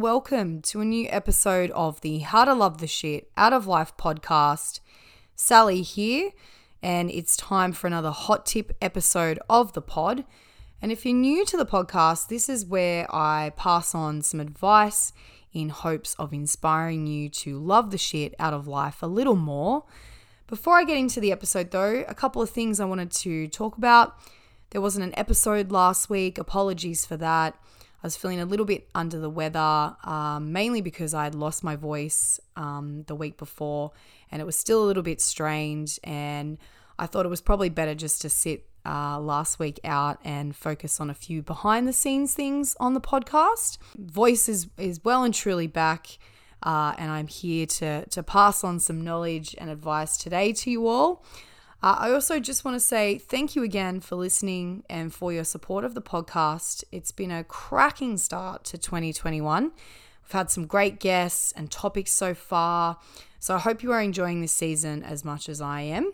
Welcome to a new episode of the How to Love the Shit Out of Life podcast. Sally here, and it's time for another hot tip episode of the pod. And if you're new to the podcast, this is where I pass on some advice in hopes of inspiring you to love the shit out of life a little more. Before I get into the episode, though, a couple of things I wanted to talk about. There wasn't an episode last week, apologies for that. I was feeling a little bit under the weather, um, mainly because I had lost my voice um, the week before and it was still a little bit strained. And I thought it was probably better just to sit uh, last week out and focus on a few behind the scenes things on the podcast. Voice is, is well and truly back. Uh, and I'm here to, to pass on some knowledge and advice today to you all. Uh, I also just want to say thank you again for listening and for your support of the podcast. It's been a cracking start to 2021. We've had some great guests and topics so far. So I hope you are enjoying this season as much as I am.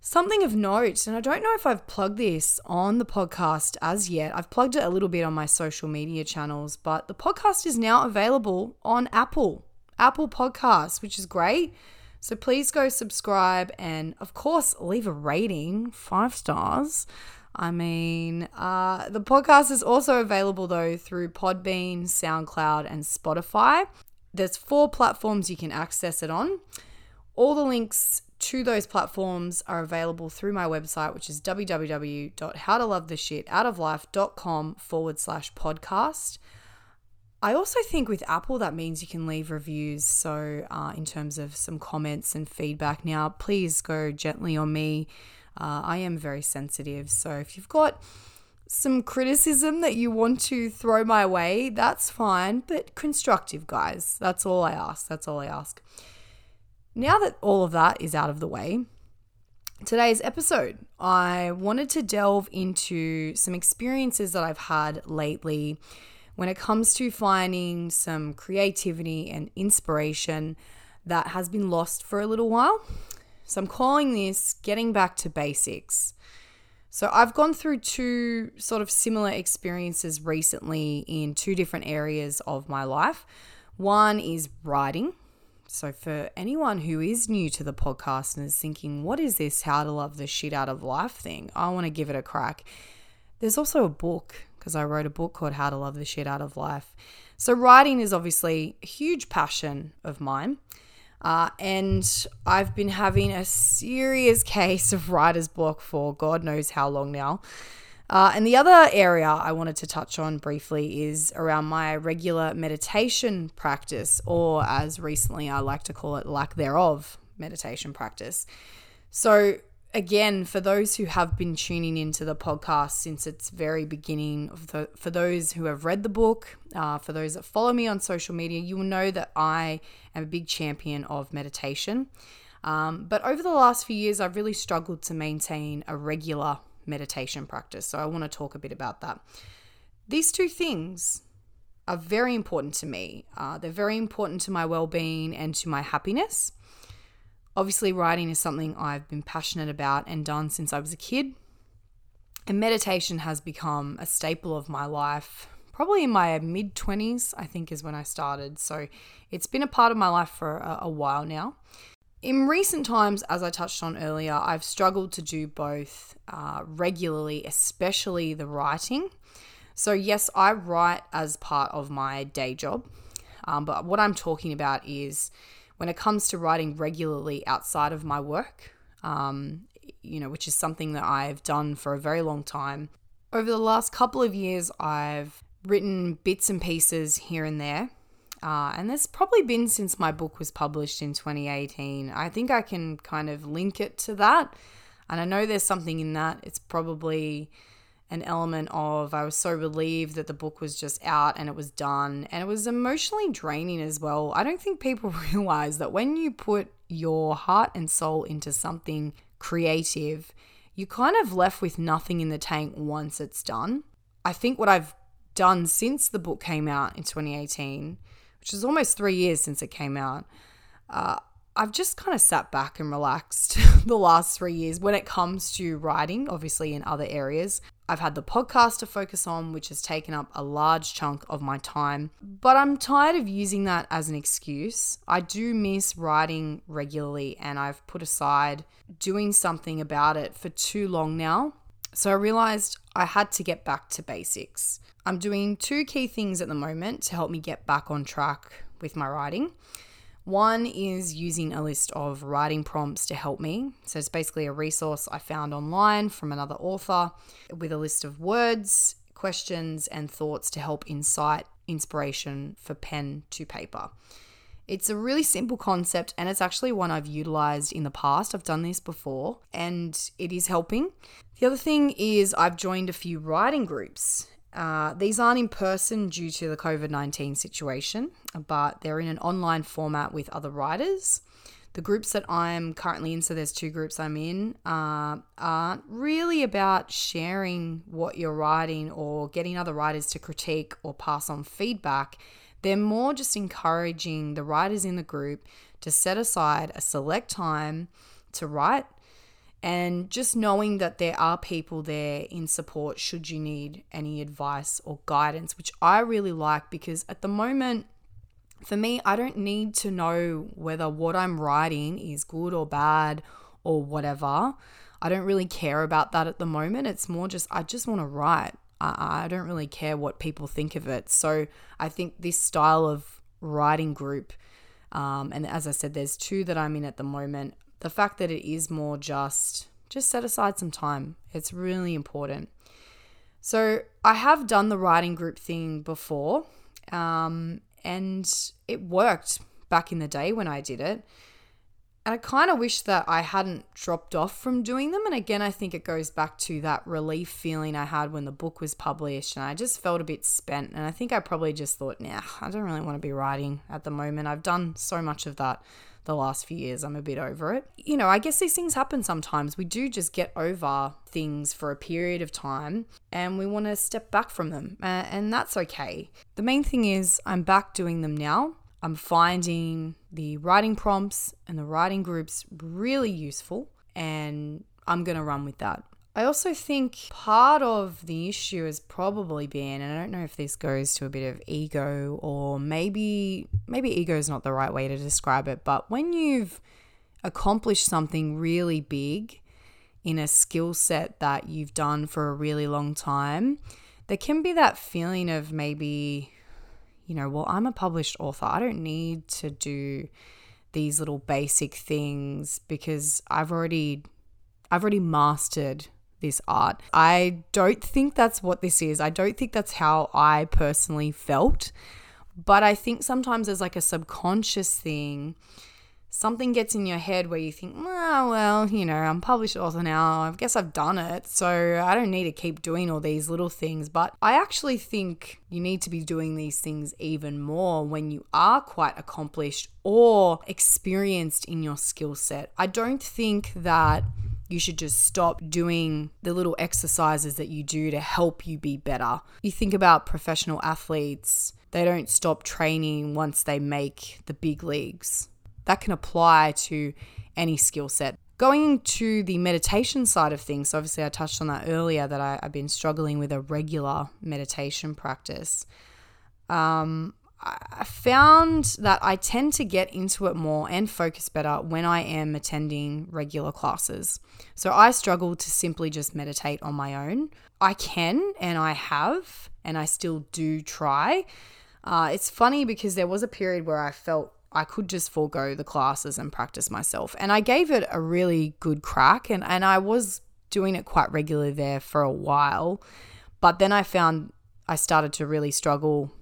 Something of note, and I don't know if I've plugged this on the podcast as yet. I've plugged it a little bit on my social media channels, but the podcast is now available on Apple, Apple Podcasts, which is great. So please go subscribe and, of course, leave a rating five stars. I mean, uh, the podcast is also available though through Podbean, SoundCloud, and Spotify. There's four platforms you can access it on. All the links to those platforms are available through my website, which is www.howtolovetheshitoutoflife.com forward slash podcast. I also think with Apple, that means you can leave reviews. So, uh, in terms of some comments and feedback, now please go gently on me. Uh, I am very sensitive. So, if you've got some criticism that you want to throw my way, that's fine, but constructive, guys. That's all I ask. That's all I ask. Now that all of that is out of the way, today's episode, I wanted to delve into some experiences that I've had lately when it comes to finding some creativity and inspiration that has been lost for a little while. So I'm calling this getting back to basics. So I've gone through two sort of similar experiences recently in two different areas of my life. One is writing. So, for anyone who is new to the podcast and is thinking, what is this how to love the shit out of life thing? I want to give it a crack. There's also a book because I wrote a book called How to Love the Shit Out of Life. So, writing is obviously a huge passion of mine. Uh, and I've been having a serious case of writer's block for God knows how long now. Uh, and the other area I wanted to touch on briefly is around my regular meditation practice, or as recently I like to call it, lack thereof meditation practice. So, again, for those who have been tuning into the podcast since its very beginning, the, for those who have read the book, uh, for those that follow me on social media, you will know that I am a big champion of meditation. Um, but over the last few years, I've really struggled to maintain a regular meditation practice. So I want to talk a bit about that. These two things are very important to me. Uh, they're very important to my well being and to my happiness. Obviously, writing is something I've been passionate about and done since I was a kid. And meditation has become a staple of my life, probably in my mid 20s, I think, is when I started. So it's been a part of my life for a, a while now. In recent times, as I touched on earlier, I've struggled to do both uh, regularly, especially the writing. So, yes, I write as part of my day job, um, but what I'm talking about is when it comes to writing regularly outside of my work, um, you know, which is something that I've done for a very long time. Over the last couple of years, I've written bits and pieces here and there. Uh, and there's probably been since my book was published in 2018. I think I can kind of link it to that. And I know there's something in that. It's probably an element of I was so relieved that the book was just out and it was done. And it was emotionally draining as well. I don't think people realize that when you put your heart and soul into something creative, you kind of left with nothing in the tank once it's done. I think what I've done since the book came out in 2018, which is almost three years since it came out, uh, I've just kind of sat back and relaxed the last three years when it comes to writing, obviously in other areas. I've had the podcast to focus on, which has taken up a large chunk of my time. But I'm tired of using that as an excuse. I do miss writing regularly, and I've put aside doing something about it for too long now. So I realized I had to get back to basics. I'm doing two key things at the moment to help me get back on track with my writing. One is using a list of writing prompts to help me. So it's basically a resource I found online from another author with a list of words, questions, and thoughts to help incite inspiration for pen to paper. It's a really simple concept and it's actually one I've utilized in the past. I've done this before and it is helping. The other thing is I've joined a few writing groups uh, these aren't in person due to the COVID 19 situation, but they're in an online format with other writers. The groups that I'm currently in, so there's two groups I'm in, uh, aren't really about sharing what you're writing or getting other writers to critique or pass on feedback. They're more just encouraging the writers in the group to set aside a select time to write and just knowing that there are people there in support should you need any advice or guidance, which I really like because at the moment, for me, I don't need to know whether what I'm writing is good or bad or whatever. I don't really care about that at the moment. It's more just, I just want to write. I, I don't really care what people think of it. So I think this style of writing group, um, and as I said, there's two that I'm in at the moment, the fact that it is more just just set aside some time. It's really important. So I have done the writing group thing before, um, and it worked back in the day when I did it. And I kind of wish that I hadn't dropped off from doing them. And again, I think it goes back to that relief feeling I had when the book was published. And I just felt a bit spent. And I think I probably just thought, nah, I don't really want to be writing at the moment. I've done so much of that the last few years. I'm a bit over it. You know, I guess these things happen sometimes. We do just get over things for a period of time and we want to step back from them, uh, and that's okay. The main thing is, I'm back doing them now. I'm finding the writing prompts and the writing groups really useful, and I'm going to run with that. I also think part of the issue has probably been, and I don't know if this goes to a bit of ego or maybe maybe ego is not the right way to describe it, but when you've accomplished something really big in a skill set that you've done for a really long time, there can be that feeling of maybe, you know, well, I'm a published author. I don't need to do these little basic things because I've already I've already mastered this art. I don't think that's what this is. I don't think that's how I personally felt. But I think sometimes there's like a subconscious thing. Something gets in your head where you think, oh, well, you know, I'm published author now. I guess I've done it. So I don't need to keep doing all these little things. But I actually think you need to be doing these things even more when you are quite accomplished or experienced in your skill set. I don't think that you should just stop doing the little exercises that you do to help you be better. You think about professional athletes, they don't stop training once they make the big leagues. That can apply to any skill set. Going to the meditation side of things, obviously I touched on that earlier that I, have been struggling with a regular meditation practice. Um, I found that I tend to get into it more and focus better when I am attending regular classes. So I struggle to simply just meditate on my own. I can and I have, and I still do try. Uh, it's funny because there was a period where I felt I could just forego the classes and practice myself. And I gave it a really good crack, and, and I was doing it quite regularly there for a while. But then I found I started to really struggle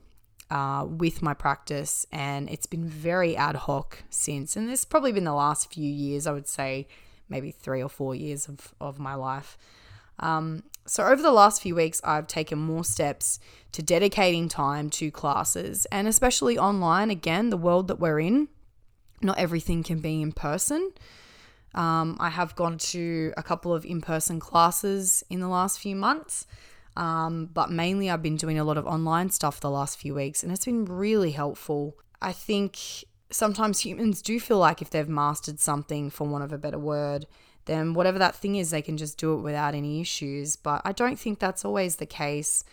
uh, with my practice, and it's been very ad hoc since. And this probably been the last few years, I would say, maybe three or four years of, of my life. Um, so, over the last few weeks, I've taken more steps to dedicating time to classes and especially online. Again, the world that we're in, not everything can be in person. Um, I have gone to a couple of in person classes in the last few months. Um, but mainly, I've been doing a lot of online stuff the last few weeks, and it's been really helpful. I think sometimes humans do feel like if they've mastered something, for want of a better word, then whatever that thing is, they can just do it without any issues. But I don't think that's always the case.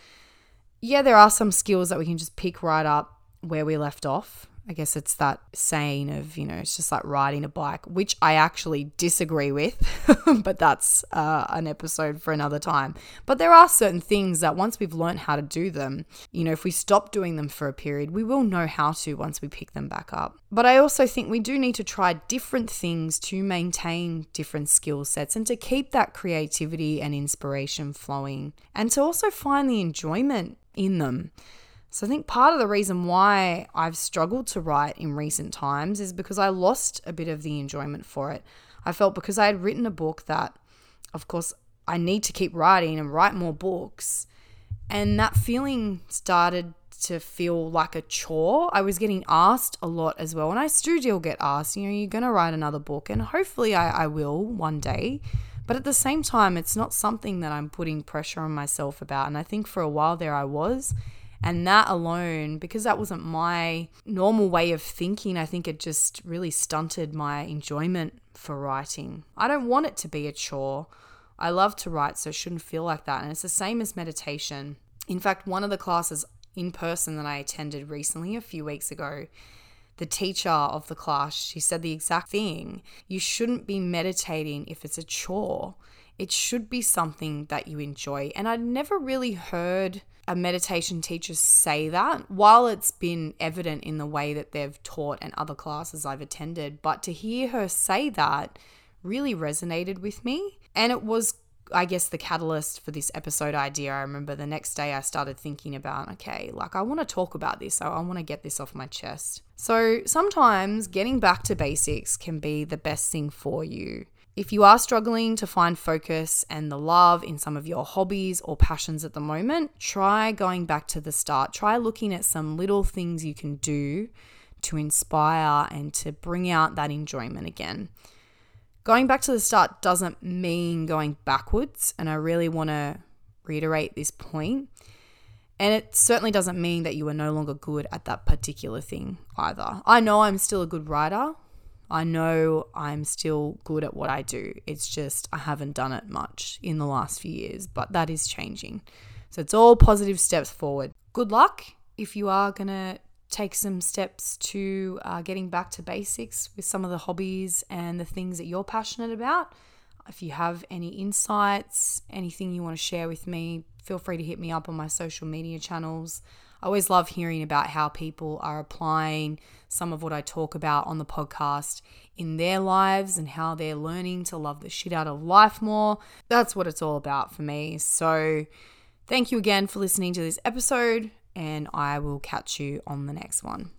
Yeah, there are some skills that we can just pick right up where we left off. I guess it's that saying of, you know, it's just like riding a bike, which I actually disagree with, but that's uh, an episode for another time. But there are certain things that once we've learned how to do them, you know, if we stop doing them for a period, we will know how to once we pick them back up. But I also think we do need to try different things to maintain different skill sets and to keep that creativity and inspiration flowing and to also find the enjoyment in them. So I think part of the reason why I've struggled to write in recent times is because I lost a bit of the enjoyment for it. I felt because I had written a book that, of course, I need to keep writing and write more books. And that feeling started to feel like a chore. I was getting asked a lot as well. And I still get asked, you know, you're going to write another book. And hopefully I, I will one day. But at the same time, it's not something that I'm putting pressure on myself about. And I think for a while there I was. And that alone, because that wasn't my normal way of thinking, I think it just really stunted my enjoyment for writing. I don't want it to be a chore. I love to write, so it shouldn't feel like that. And it's the same as meditation. In fact, one of the classes in person that I attended recently, a few weeks ago, the teacher of the class, she said the exact thing. You shouldn't be meditating if it's a chore. It should be something that you enjoy. And I'd never really heard a meditation teacher say that while it's been evident in the way that they've taught and other classes I've attended. But to hear her say that really resonated with me. And it was, I guess, the catalyst for this episode idea. I remember the next day I started thinking about, okay, like I want to talk about this. So I want to get this off my chest. So sometimes getting back to basics can be the best thing for you. If you are struggling to find focus and the love in some of your hobbies or passions at the moment, try going back to the start. Try looking at some little things you can do to inspire and to bring out that enjoyment again. Going back to the start doesn't mean going backwards, and I really want to reiterate this point. And it certainly doesn't mean that you are no longer good at that particular thing either. I know I'm still a good writer. I know I'm still good at what I do. It's just I haven't done it much in the last few years, but that is changing. So it's all positive steps forward. Good luck if you are going to take some steps to uh, getting back to basics with some of the hobbies and the things that you're passionate about. If you have any insights, anything you want to share with me, feel free to hit me up on my social media channels. I always love hearing about how people are applying some of what I talk about on the podcast in their lives and how they're learning to love the shit out of life more. That's what it's all about for me. So, thank you again for listening to this episode, and I will catch you on the next one.